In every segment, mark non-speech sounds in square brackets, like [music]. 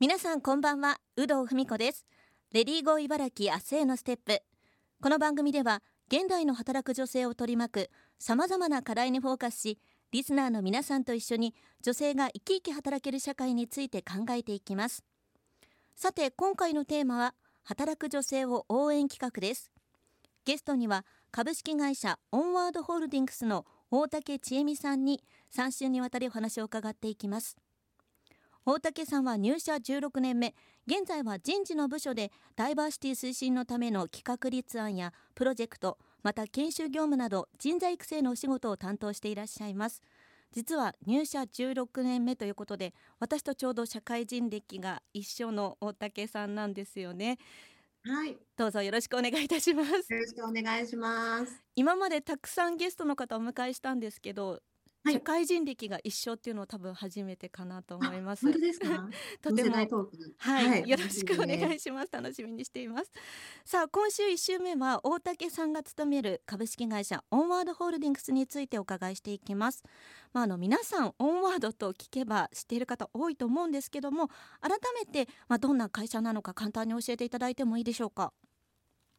皆さんこんばんは有働文子です。レディーゴー茨城明日へのステップ。この番組では現代の働く女性を取り巻くさまざまな課題にフォーカスしリスナーの皆さんと一緒に女性が生き生き働ける社会について考えていきます。さて今回のテーマは働く女性を応援企画です。ゲストには株式会社オンワードホールディングスの大竹千恵美さんに3週にわたりお話を伺っていきます。大竹さんは入社16年目。現在は人事の部署でダイバーシティ推進のための企画立案やプロジェクトまた研修業務など人材育成のお仕事を担当していらっしゃいます。実は入社16年目ということで私とちょうど社会人歴が一緒の大竹さんなんですよね。はい、どうぞよろしくお願いいたします。よろしくお願いします。今までたくさんゲストの方をお迎えしたんですけど、はい社会人歴が一緒っていうのは多分初めてかなと思います本当ですか？[laughs] とても同世代トークはい、よろしくお願いいします。楽しみにしています。さあ、今週1週目は大竹さんが勤める株式会社オンワードホールディングスについてお伺いしていきます。まあ、あの皆さんオンワードと聞けば知っている方多いと思うんですけども、改めてまあどんな会社なのか簡単に教えていただいてもいいでしょうか？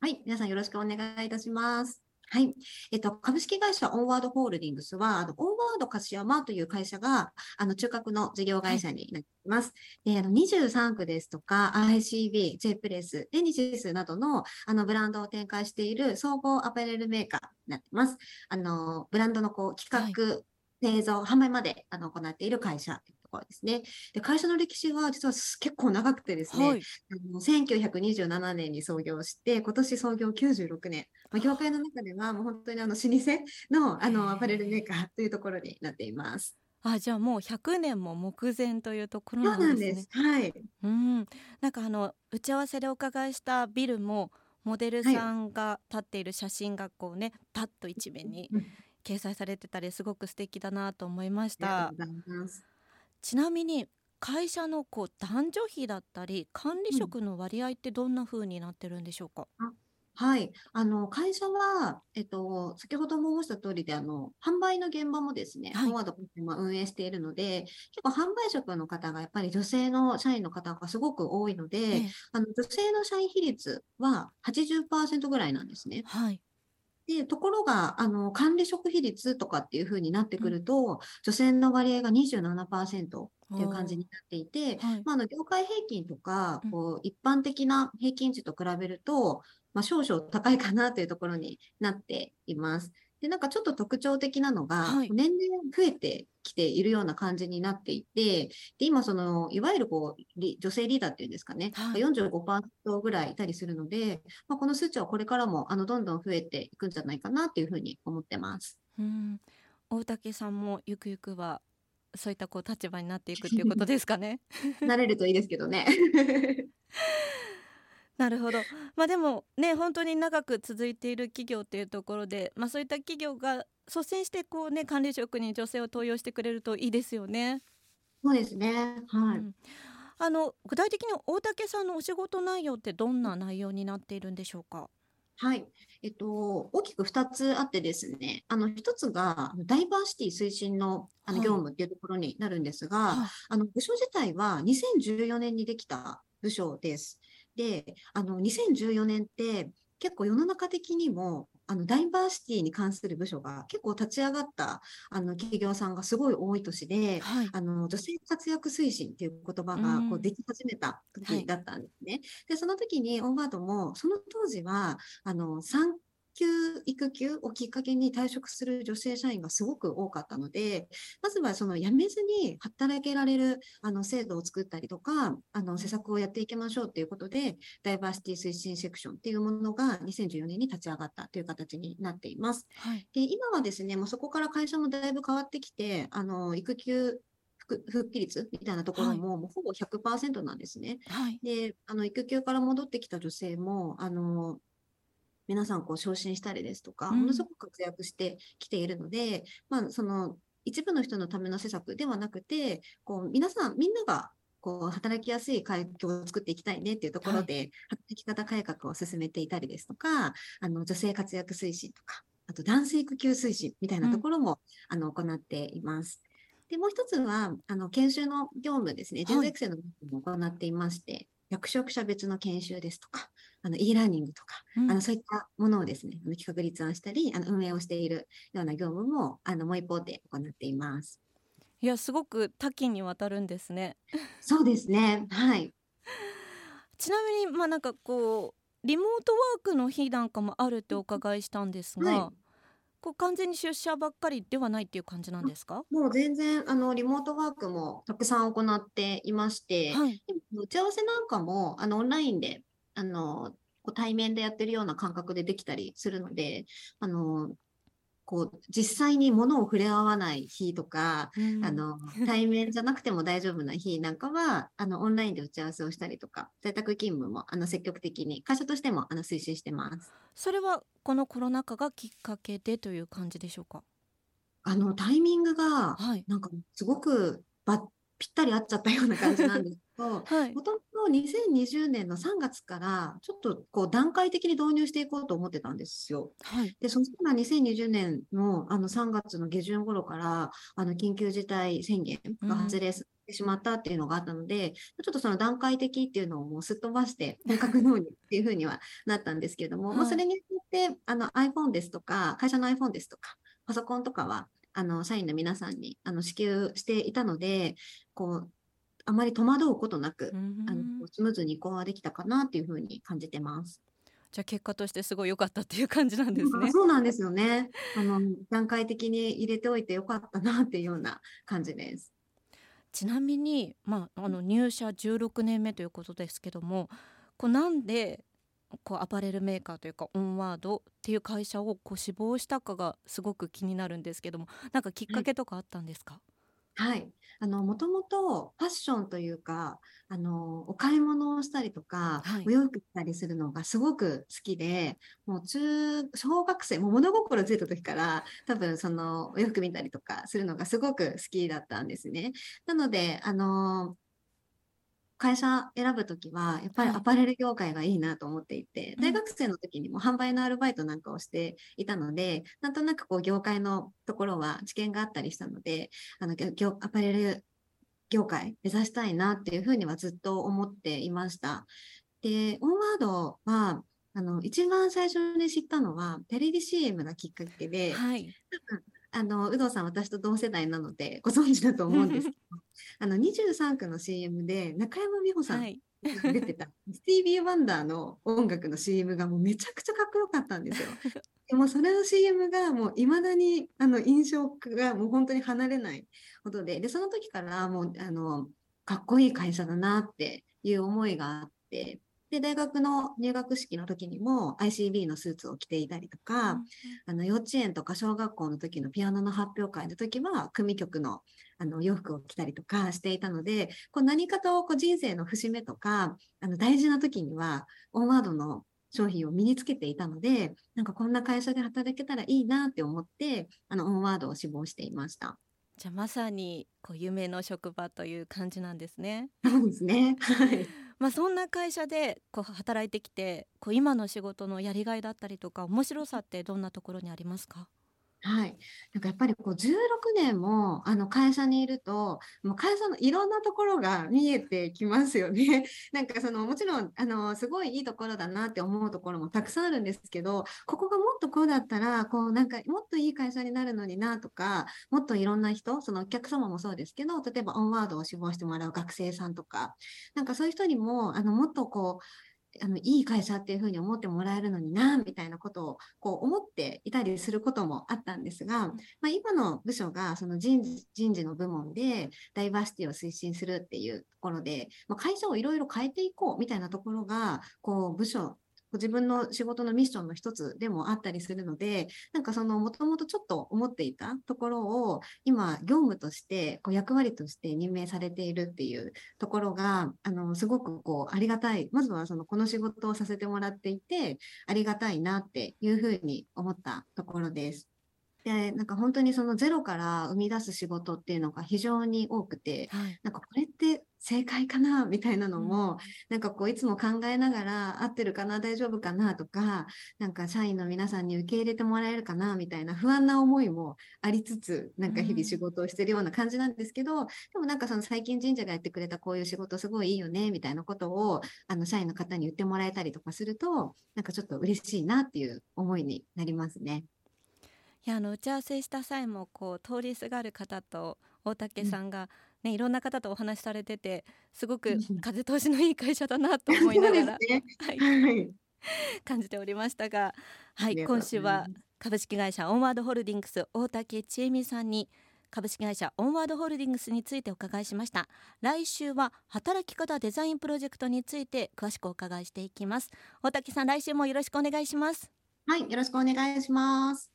はい、皆さんよろしくお願いいたします。はい。えっと、株式会社オンワードホールディングスは、あの、オンワード柏山という会社が、あの、中核の事業会社になっています。で、あの、23区ですとか、ICB、J プレス、デニシスなどの、あの、ブランドを展開している総合アパレルメーカーになっています。あの、ブランドのこう、企画、製造、販売まで、あの、行っている会社ころですね。で、会社の歴史は実は結構長くてですね、はい、あの1927年に創業して、今年創業96年。まあ、業界の中ではもう本当にあの老舗のあのアパレルメーカーというところになっています。あ、じゃあもう100年も目前というところなでねなんんですす。。はい。うん、なんかあの打ち合わせでお伺いしたビルもモデルさんが立っている写真がこうね、パッと一面にうん掲載されてたりすごく素敵だなと思いましたありがとうございます。ちなみに会社のこう男女比だったり管理職の割合ってどんな風になってるんでしょうか、はい。あの、会社は、えっと、先ほども申した通りで、あの、販売の現場もですね、はい。フォワード今運営しているので、結構販売職の方がやっぱり女性の社員の方がすごく多いので、ええ。あの、女性の社員比率は80%ぐらいなんですね。はいで、ところが、あの、管理職比率とかっていう風になってくると、女性の割合が27%っていう感じになっていて、はいまあ、あの、業界平均とかうん、こう、一般的な平均値と比べると、まあ、少々高いかなというところになっています。で、なんかちょっと特徴的なのが、はい。年々増えてきているような感じになっていて、で、今その、いわゆるこう、リ女性リーダーっていうんですかね、はい。45%ぐらいいたりするので、まあ、この数値はこれからも、あの、どんどん増えていくんじゃないかなっていうふうに思ってます。うん。大竹さんもゆくゆくはそういったこう立場になっていくっていうこと [laughs] ですかね。[laughs] なれるといいですけどね。[laughs] なるほど。まあでもね本当に長く続いている企業っていうところで、まあそういった企業が率先してこうね管理職に女性を登用してくれるといいですよね。そうですね。はい。うんあの具体的に大竹さんのお仕事内容ってどんな内容になっているんでしょうか？はい。えっと、大きく2つあってですね、あの、1つが、ダイバーシティ推進の、あの、はい業務っていうところになるんですが、はいあの、部署自体は2014年にできた部署です。で、あの、2014年って結構世の中的にも、あの、ダイバーシティに関する部署が結構立ち上がった、あの、企業さんがすごい多い年で、はい。あの、女性活躍推進っていう言葉がうんこうでき始めたはい時だったんですね。で、その時にオンワードも、その当時は、あの、産休、育休をきっかけに退職する女性社員がすごく多かったので、まずはその辞めずに働けられる、あの、制度を作ったりとか、あの、施策をやっていきましょうということで、ダイバーシティ推進セクションっていうものが2014年に立ち上がったという形になっています。はい。で、今はですね、もうそこから会社もだいぶ変わってきて、あの、育休復復帰率みたいなところはいも、もうほぼ100%なんですね。はい。で、あの、育休から戻ってきた女性も、あの、皆さんこう昇進したりですとか、うんものすごく活躍してきているので、まあ、その、一部の人のための施策ではなくて、こう、皆さん、みんなが、こう、働きやすい環境を作っていきたいねっていうところで、働き方改革を進めていたりですとか、あの、女性活躍推進とか、あと男性育休推進みたいなところも、あの、行っています。で、もう一つは、あの、研修の業務ですね。はい人材育成の業務も行っていまして、役職者別の研修ですとか、あの、e ラーニングとか、うんあの、そういったものをですね、あの企画立案したり、あの、運営をしているような業務も、あの、もう一方で行っています。いやすごく多岐にわたるんですねそうですね。はい。[laughs] ちなみにまあなんかこうリモートワークの日なんかもあるってお伺いしたんですが、はいこう完全に出社ばっかりではないっていう感じなんですか？もう全然、あの、リモートワークもたくさん行っていまして、はい打ち合わせなんかも、あの、オンラインで、あの、こう対面でやってるような感覚でできたりするので、あの、こう、実際に物を触れ合わない日とか、うん。あの、対面じゃなくても大丈夫な日なんかは、あの、オンラインで打ち合わせをしたりとか、在宅勤務も、あの、積極的に、会社としても、あの、推進してます。それはこのコロナ禍がきっかけでという感じでしょうか？あの、タイミングが、はい。なんか、すごくば、ぴったり合っちゃったような感じなんですけど、[laughs] はい。もともと2020年の3月から、ちょっとこう段階的に導入していこうと思ってたんですよ。はい。で、そしたら2020年のあの3月の下旬頃から、あの緊急事態宣言が発令してしまったっていうのがあったので、ちょっとその段階的っていうのをもうすっ飛ばして、本格納入っていうふうにはなったんですけれども、まあはい。それによって、あの iPhone ですとか、会社の iPhone ですとか、パソコンとかは、あの、社員の皆さんに、あの、支給していたので、こう、あまり戸惑うことなく、うんあの、スムーズに移行はできたかなっていうふうに感じてます。じゃあ結果としてすごい良かったっていう感じなんですねそうなんですよね。あの、段階的に入れておいてよかったなっていうような感じです。ちなみに、まあ、あの入社16年目ということですけどもこうなんでこうアパレルメーカーというかオンワードっていう会社をこう志望したかがすごく気になるんですけどもなんかきっかけとかあったんですか、はい。あの、もともとファッションというか、あの、お買い物をしたりとか、はいお洋服着たりするのがすごく好きで、もう中、小学生、もう物心ついた時から、多分そのお洋服見たりとかするのがすごく好きだったんですね。なので、あの、会社選ぶときは、やっぱりはい。アパレル業界がいいなと思っていて、うん。大学生の時にも販売のアルバイトなんかをしていたので、なんとなくこう業界のところは知見があったりしたので、あの、業業アパレル業界目指したいなっていうふうにはずっと思っていました。で、オンワードは、あの、一番最初に知ったのは、テレビ CM がきっかけで、はい。あの、有働さん、私と同世代なので、ご存知だと思うんですけど、あの、23区の CM で、中山美穂さんはいが出てた、[laughs] スティービー・ワンダーの音楽の CM がもうめちゃくちゃかっこよかったんですよ。[laughs] でもそれの CM がもう未だにあの印象がもう本当に離れないことで、で、その時からもうあの、かっこいい会社だなっていう思いがあって、で、大学の入学式の時にも ICB のスーツを着ていたりとか、あの幼稚園とか小学校の時のピアノの発表会の時は組曲のあの洋服を着たりとかしていたので、こう何かとこう人生の節目とか、あの大事な時にはオンワードの商品を身につけていたので、なんかこんな会社で働けたらいいなって思って、あのオンワードを志望していました。じゃあまさにこう夢の職場という感じなんですね。そうですね。はい。まあそんな会社でこう働いてきてこう今の仕事のやりがいだったりとか面白さってどんなところにありますか？はい。なんかやっぱりこう16年もあの会社にいると、もう会社のいろんなところが見えてきますよね。[laughs] なんかそのもちろんあのすごいいいところだなって思うところもたくさんあるんですけど、ここがもっとこうだったら、こうなんかもっといい会社になるのになとか、もっといろんな人、そのお客様もそうですけど、例えばオンワードを志望してもらう学生さんとか、なんかそういう人にもあのもっとこうあのいい会社っていうふうに思ってもらえるのにな、みたいなことをこう思っていたりすることもあったんですが、まあ、今の部署がその人事人事の部門でダイバーシティを推進するっていうところで、まあ、会社をいろいろ変えていこうみたいなところが、こう部署、自分の仕事のミッションの一つでもあったりするので、なんかそのもともとちょっと思っていたところを今業務としてこう役割として任命されているっていうところが、あの、すごくこうありがたい。まずはそのこの仕事をさせてもらっていて、ありがたいなっていうふうに思ったところです。で、なんか本当にそのゼロから生み出す仕事っていうのが非常に多くて、はい。なんかこれって正解かな？みたいなのうん。も、なんかこういつも考えながら合ってるかな？大丈夫かな？とか、なんか社員の皆さんに受け入れてもらえるかな？みたいな不安な思いもありつつ、なんか日々仕事をしてるような感じなんですけど、でもなんかその最近神社がやってくれたこういう仕事すごいいいよね？みたいなことを、あの社員の方に言ってもらえたりとかすると、なんかちょっと嬉しいなっていう思いになりますね。いやあの打ち合わせした際もこう通りすがる方と大竹さんが、ねいろんな方とお話しされててすごくうん風通しのいい会社だなと [laughs] 思いながら、ね。はい、はい。感じておりましたが、はい、今週は株式会社オンワードホールディングス大竹千恵美さんに株式会社オンワードホールディングスについてお伺いしました来週は働き方デザインプロジェクトについて詳しくお伺いしていきます大竹さん来週もよろしくお願いしますはい、よろしくお願いします。